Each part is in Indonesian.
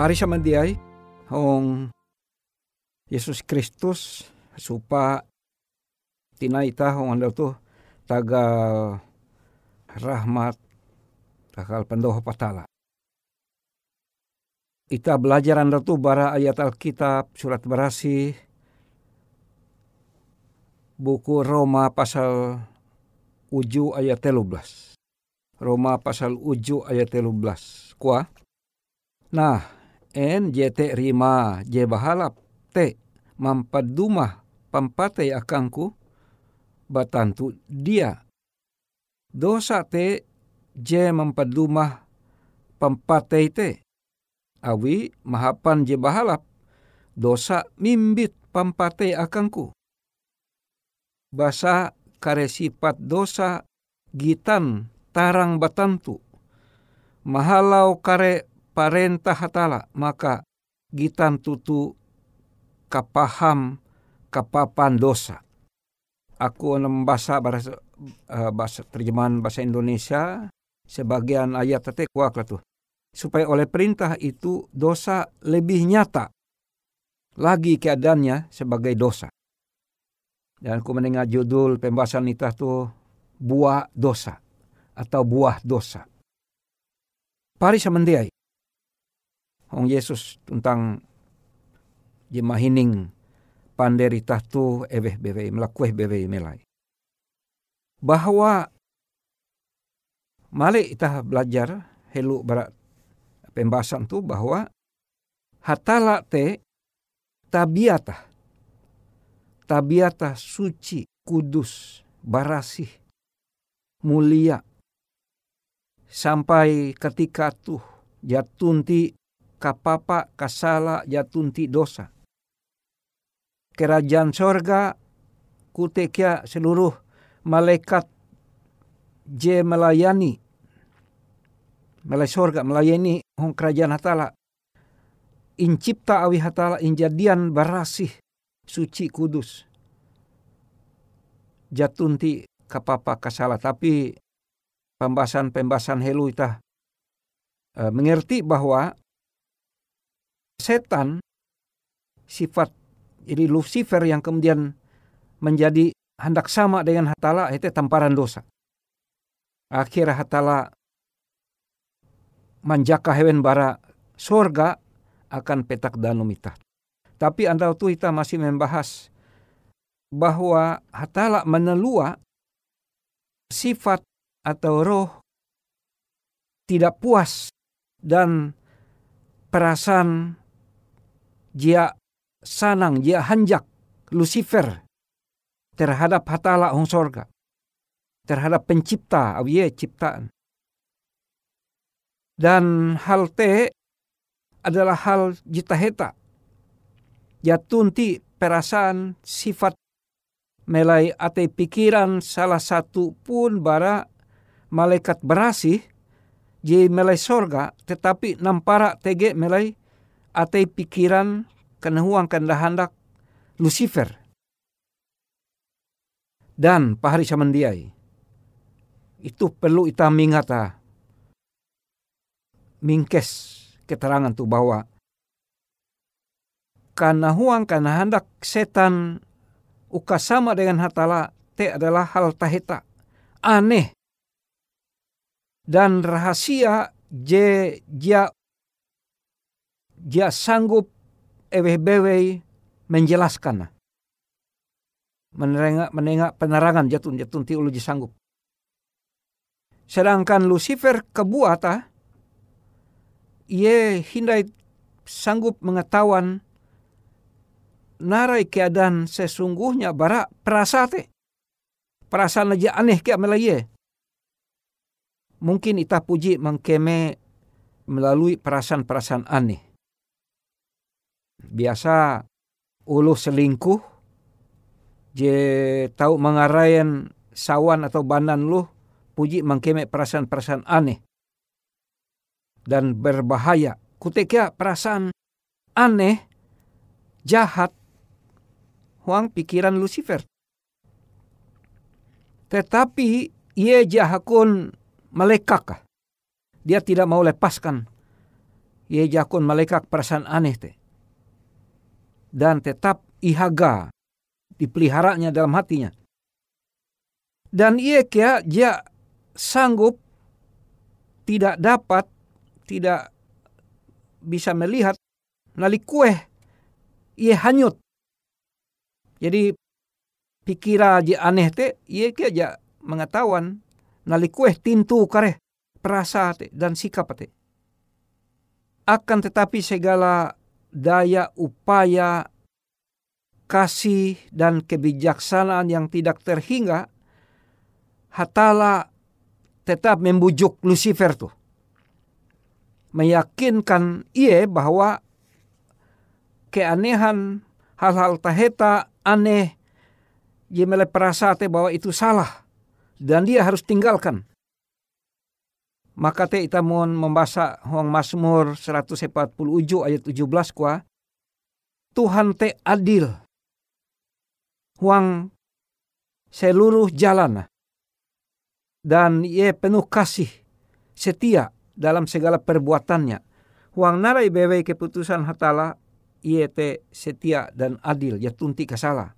Pari sama dia hong Yesus Kristus supa tina ita hong anda tu tagal rahmat tagal pendoh patala. Ita belajar anda tu bara ayat Alkitab surat berasi buku Roma pasal uju ayat 13. Roma pasal uju ayat 13. Kuah. Nah, en jete rima je bahalap te mampadumah pampate akangku batantu dia. Dosa te je mampadumah pampate te. Awi mahapan je bahalap dosa mimbit pampate akangku. Basa kare sifat dosa gitan tarang batantu. Mahalau kare parentah hatala maka gitan tutu kapaham kapapan dosa. Aku bahasa bahasa, uh, bahasa terjemahan bahasa Indonesia sebagian ayat tete kuak tuh. Supaya oleh perintah itu dosa lebih nyata lagi keadaannya sebagai dosa. Dan aku mendengar judul pembahasan itu tuh buah dosa atau buah dosa. Pari semendiai. Hong Yesus tentang jemahining panderi tahtu eweh bewe melakueh bewe melai. Bahwa malik kita belajar helu barat pembahasan tu bahwa hatala te tabiata tabiata suci kudus barasih mulia sampai ketika tuh jatunti kapapa kasala jatunti dosa. Kerajaan sorga kutekia seluruh malaikat je melayani. Malai sorga melayani hong kerajaan hatala. Incipta awi hatala injadian barasih suci kudus. Jatunti kapapa kasala tapi pembahasan-pembahasan helu ita uh, mengerti bahwa setan sifat jadi Lucifer yang kemudian menjadi hendak sama dengan hatala itu tamparan dosa. Akhirnya hatala manjaka hewan bara sorga akan petak danumita. Tapi anda tuh kita masih membahas bahwa hatala menelua sifat atau roh tidak puas dan perasaan dia sanang, dia hanjak Lucifer terhadap hatala hong sorga. Terhadap pencipta, awiye ciptaan. Dan hal te adalah hal jita heta. Jatunti perasaan sifat melai ate pikiran salah satu pun bara malaikat berasih je melai sorga tetapi nampara tege melai atei pikiran kenahuang hendak Lucifer. Dan pahari samandiai. Itu perlu kita mingata. Mingkes keterangan tu bahwa karena huang karena hendak setan uka sama dengan hatala te adalah hal taheta aneh dan rahasia je dia dia sanggup ewe-bewe menjelaskan. Menengak, menengak penerangan jatun-jatun teologi sanggup. Sedangkan Lucifer kebuata, ia hindai sanggup mengetahuan narai keadaan sesungguhnya bara perasate. Perasaan aja aneh kia melaye. Mungkin ita puji mengkeme melalui perasaan-perasaan aneh biasa ulu selingkuh je tahu mengarayan sawan atau banan lu puji mengkemek perasaan-perasaan aneh. Dan berbahaya. Kutekia perasaan aneh jahat huang pikiran Lucifer. Tetapi ia jahakun melekak dia tidak mau lepaskan. Ia jakon malaikat perasaan aneh te. Dan tetap ihaga dipeliharanya dalam hatinya. Dan ia kia dia sanggup tidak dapat tidak bisa melihat nali kue ia hanyut. Jadi pikira aja aneh te ia kia aja mengetahuan nali kue tintu kare perasa te dan sikap te. Akan tetapi segala daya upaya kasih dan kebijaksanaan yang tidak terhingga Hatala tetap membujuk Lucifer tuh. Meyakinkan ia bahwa keanehan hal-hal taheta aneh jemele perasate bahwa itu salah dan dia harus tinggalkan. Maka te ita mohon membaca Huang Mazmur 147 ayat 17 kuah. Tuhan te adil. Huang seluruh jalan dan ia penuh kasih setia dalam segala perbuatannya. Huang narai bewe keputusan hatala ia te setia dan adil ya tunti salah.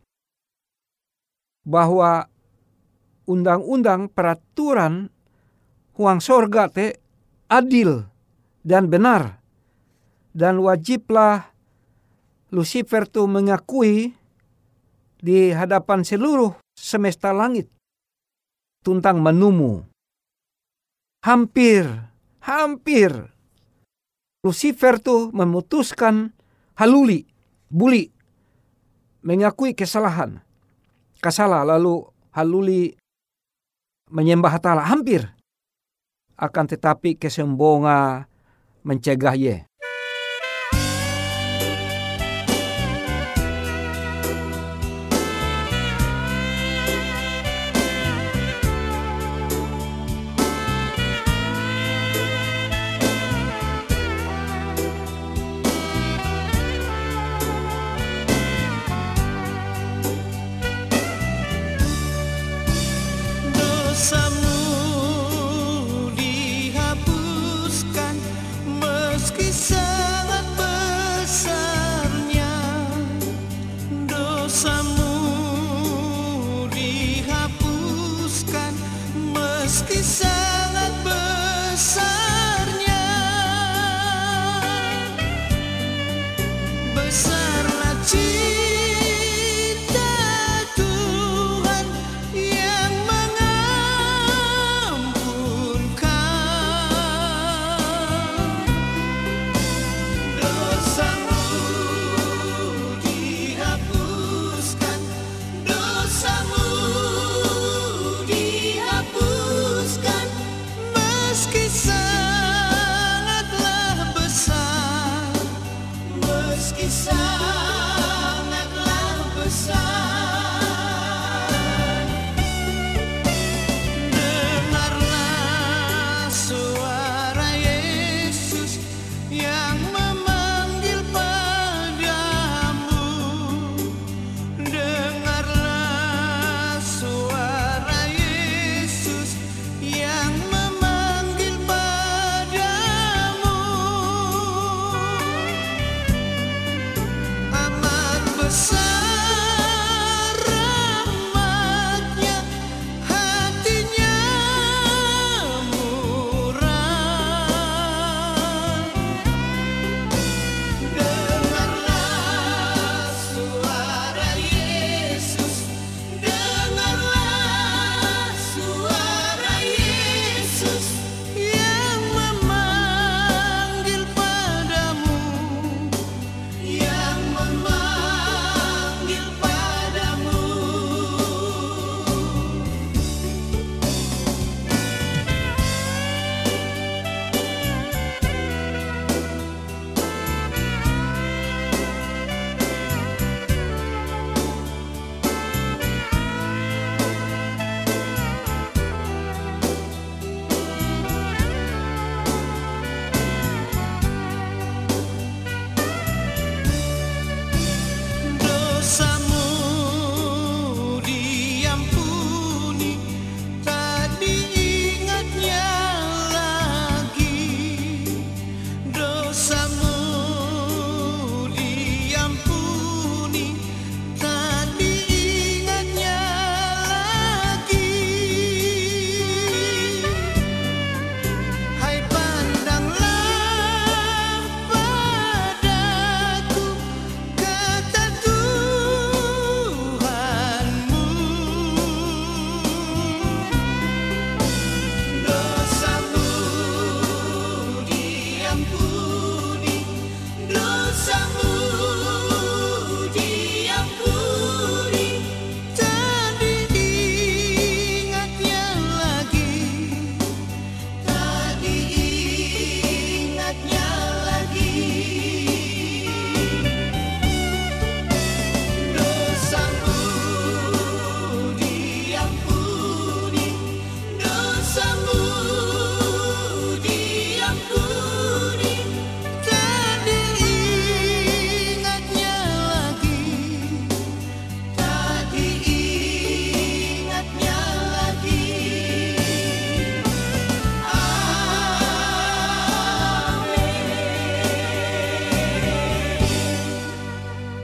Bahwa undang-undang peraturan huang sorga te adil dan benar. Dan wajiblah Lucifer tu mengakui di hadapan seluruh semesta langit tuntang menumu. Hampir, hampir. Lucifer tuh memutuskan haluli, buli, mengakui kesalahan. Kasalah lalu haluli menyembah ta'ala hampir. Akan tetapi kesembonga mencegah ye.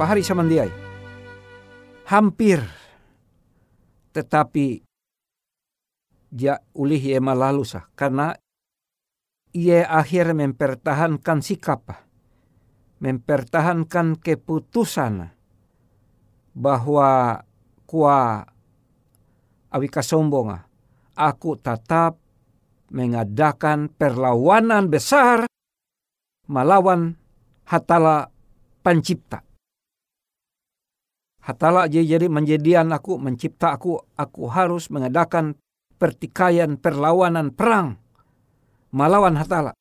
Pahari samandiai. Hampir tetapi dia ulih ia malalu sah karena ia akhir mempertahankan sikap mempertahankan keputusan bahwa kuah awi kasombonga aku tetap mengadakan perlawanan besar melawan hatala pencipta. Hatala jadi menjadian aku, mencipta aku, aku harus mengadakan pertikaian, perlawanan, perang melawan hatala.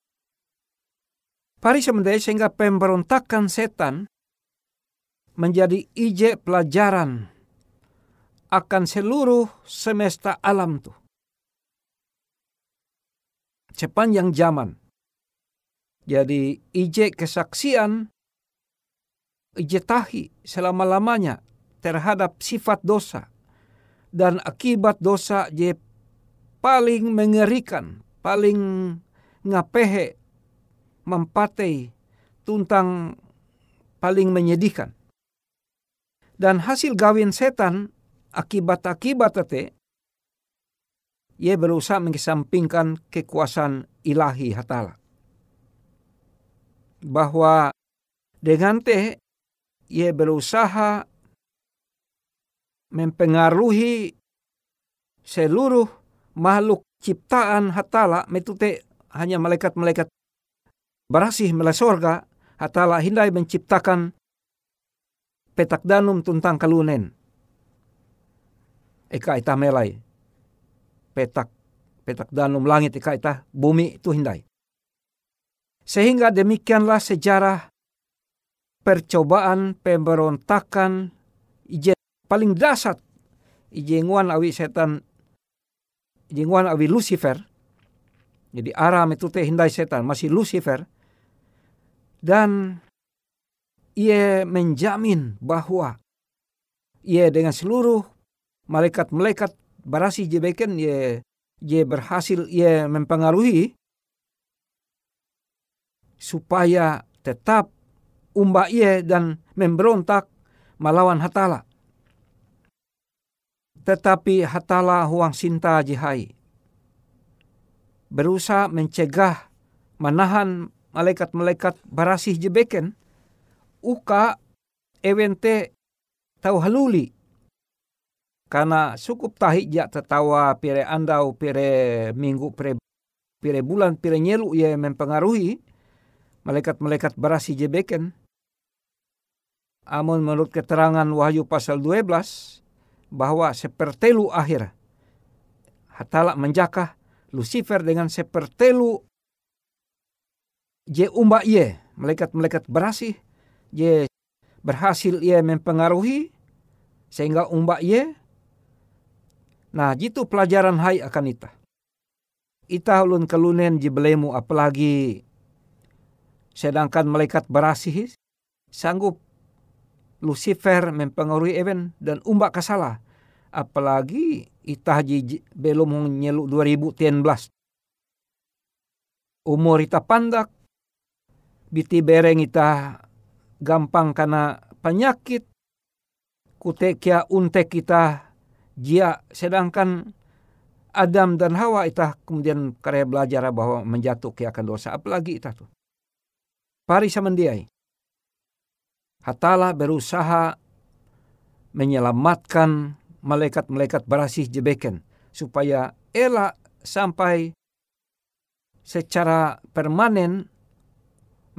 Pari sementara sehingga pemberontakan setan menjadi ije pelajaran akan seluruh semesta alam tuh. Sepanjang zaman. Jadi ije kesaksian, ije tahi selama-lamanya terhadap sifat dosa. Dan akibat dosa je paling mengerikan, paling ngapehe, mempatei, tuntang paling menyedihkan. Dan hasil gawin setan akibat-akibat tete, ia berusaha mengesampingkan kekuasaan ilahi hatala. Bahwa dengan teh ia berusaha mempengaruhi seluruh makhluk ciptaan hatala metute hanya malaikat-malaikat berasih melalui sorga hatala hindai menciptakan petak danum tuntang kalunen. Eka ita melai. Petak petak danum langit eka ita bumi itu hindai. Sehingga demikianlah sejarah percobaan pemberontakan ije paling dasar ije nguan awi setan ije nguan awi Lucifer jadi Aram itu teh hindai setan masih Lucifer dan ia menjamin bahwa ia dengan seluruh malaikat-malaikat barasi jebeken ia, ia berhasil ia mempengaruhi supaya tetap umba ia dan memberontak melawan hatala. Tetapi hatala huang sinta jihai. Berusaha mencegah menahan malaikat-malaikat barasih jebeken uka evente tau haluli. Karena cukup tahi ja tertawa pire andau pire minggu pire, pire bulan pire nyelu ia mempengaruhi malaikat-malaikat barasi jebeken. Amun menurut keterangan Wahyu pasal 12 bahwa sepertelu akhir hatala menjakah Lucifer dengan sepertelu je umba ye malaikat-malaikat berasih ye berhasil ia mempengaruhi sehingga umba ye. Nah, jitu pelajaran hai akan ita. Ita ulun kelunen jibelemu apalagi sedangkan malaikat berasih sanggup Lucifer mempengaruhi even dan umba kasalah. Apalagi ita haji belum nyelu 2010. Umur ita pandak, biti bereng ita gampang karena penyakit kutekia untek kita jia sedangkan Adam dan Hawa ita kemudian karya belajar bahwa menjatuh ke akan dosa apalagi ita tuh pari samandiai Hatala berusaha menyelamatkan malaikat-malaikat berasih jebeken supaya elak sampai secara permanen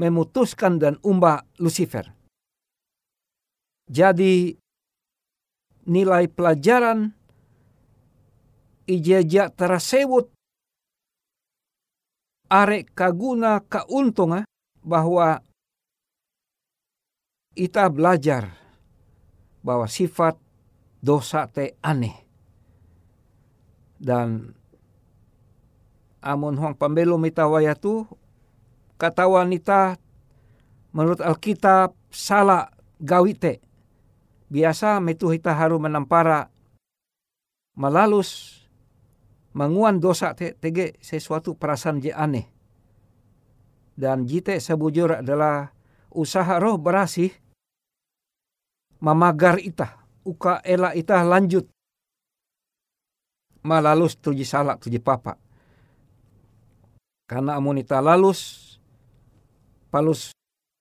memutuskan dan umbah Lucifer. Jadi nilai pelajaran ijajak terasewut arek kaguna keuntungan bahwa kita belajar bahwa sifat dosa te aneh. Dan amun huang pembelum ita wayatu kata wanita menurut Alkitab salah gawite. Biasa metu kita harus menampara melalus menguan dosa te, tege sesuatu perasaan je aneh. Dan jite sebujur adalah usaha roh berasih mamagar ita, uka ela ita lanjut malalus tuji salak tuji papa. Karena amun ita lalus palus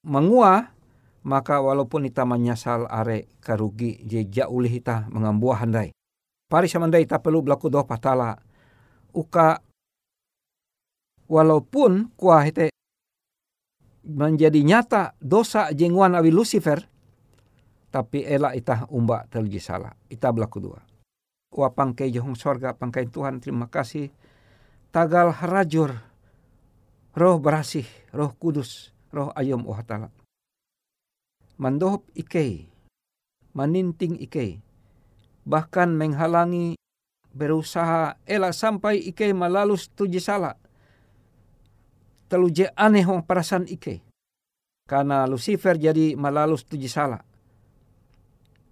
mengua maka walaupun ita menyasal are karugi je ulih ita mengambuah handai. Pari samandai ita perlu berlaku doa patala. Uka walaupun kuah ite menjadi nyata dosa jenguan awi Lucifer, tapi elak ita umba terluji salah. Ita berlaku dua. Wa pangkai johong sorga, pangkai Tuhan terima kasih. Tagal harajur, roh berasih, roh kudus, roh ayom ta'ala mandohop ikei, maninting ikei, bahkan menghalangi berusaha elak sampai ikei malalus tuji salah. Teluje aneh hong perasaan ikei. Karena Lucifer jadi malalus tuji salah.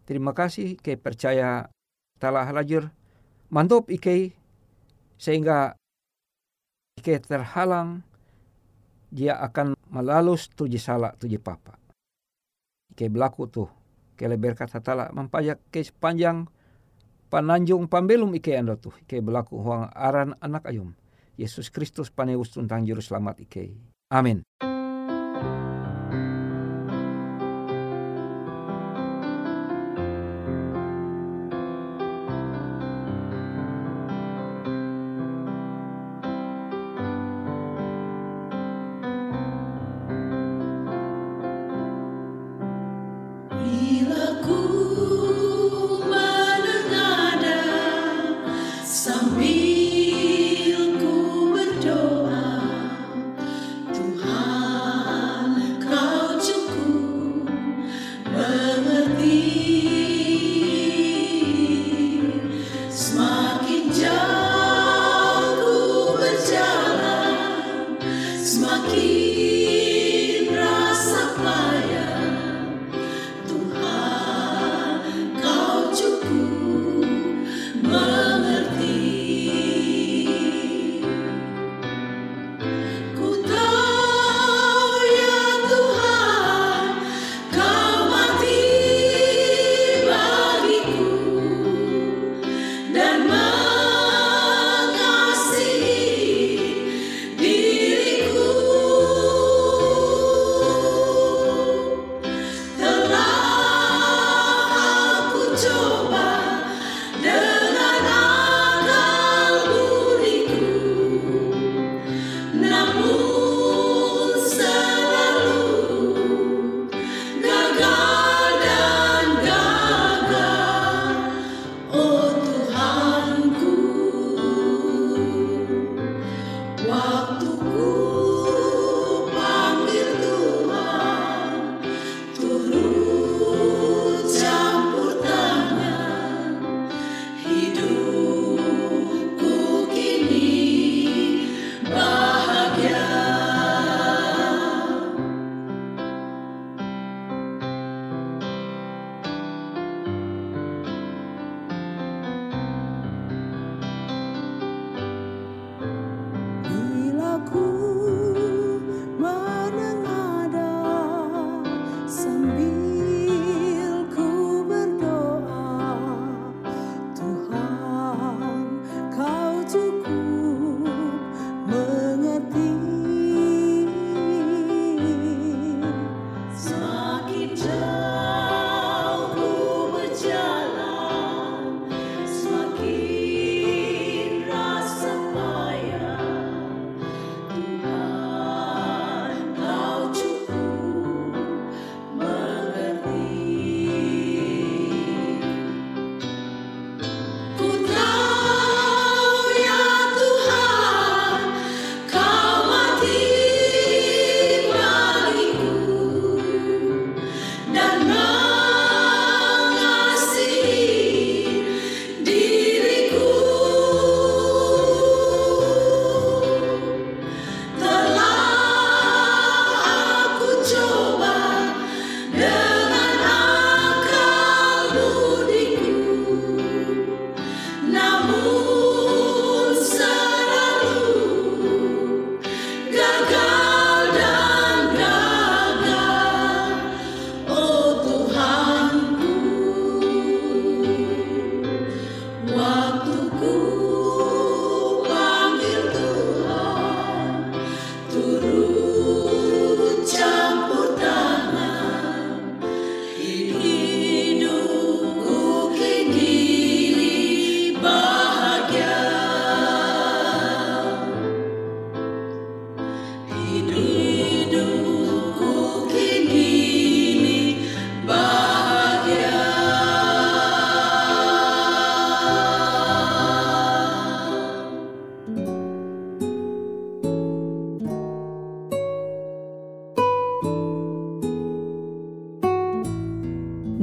Terima kasih ke percaya telah lajur mantop ikei sehingga ikei terhalang dia akan malalus tuji salah tuji papa. Ke belaku tu ke leber kata tala mampajak ke sepanjang pananjung pambelum ike anda tu ke belaku huang aran anak ayum. Yesus Kristus paneus tentang juru selamat ike amin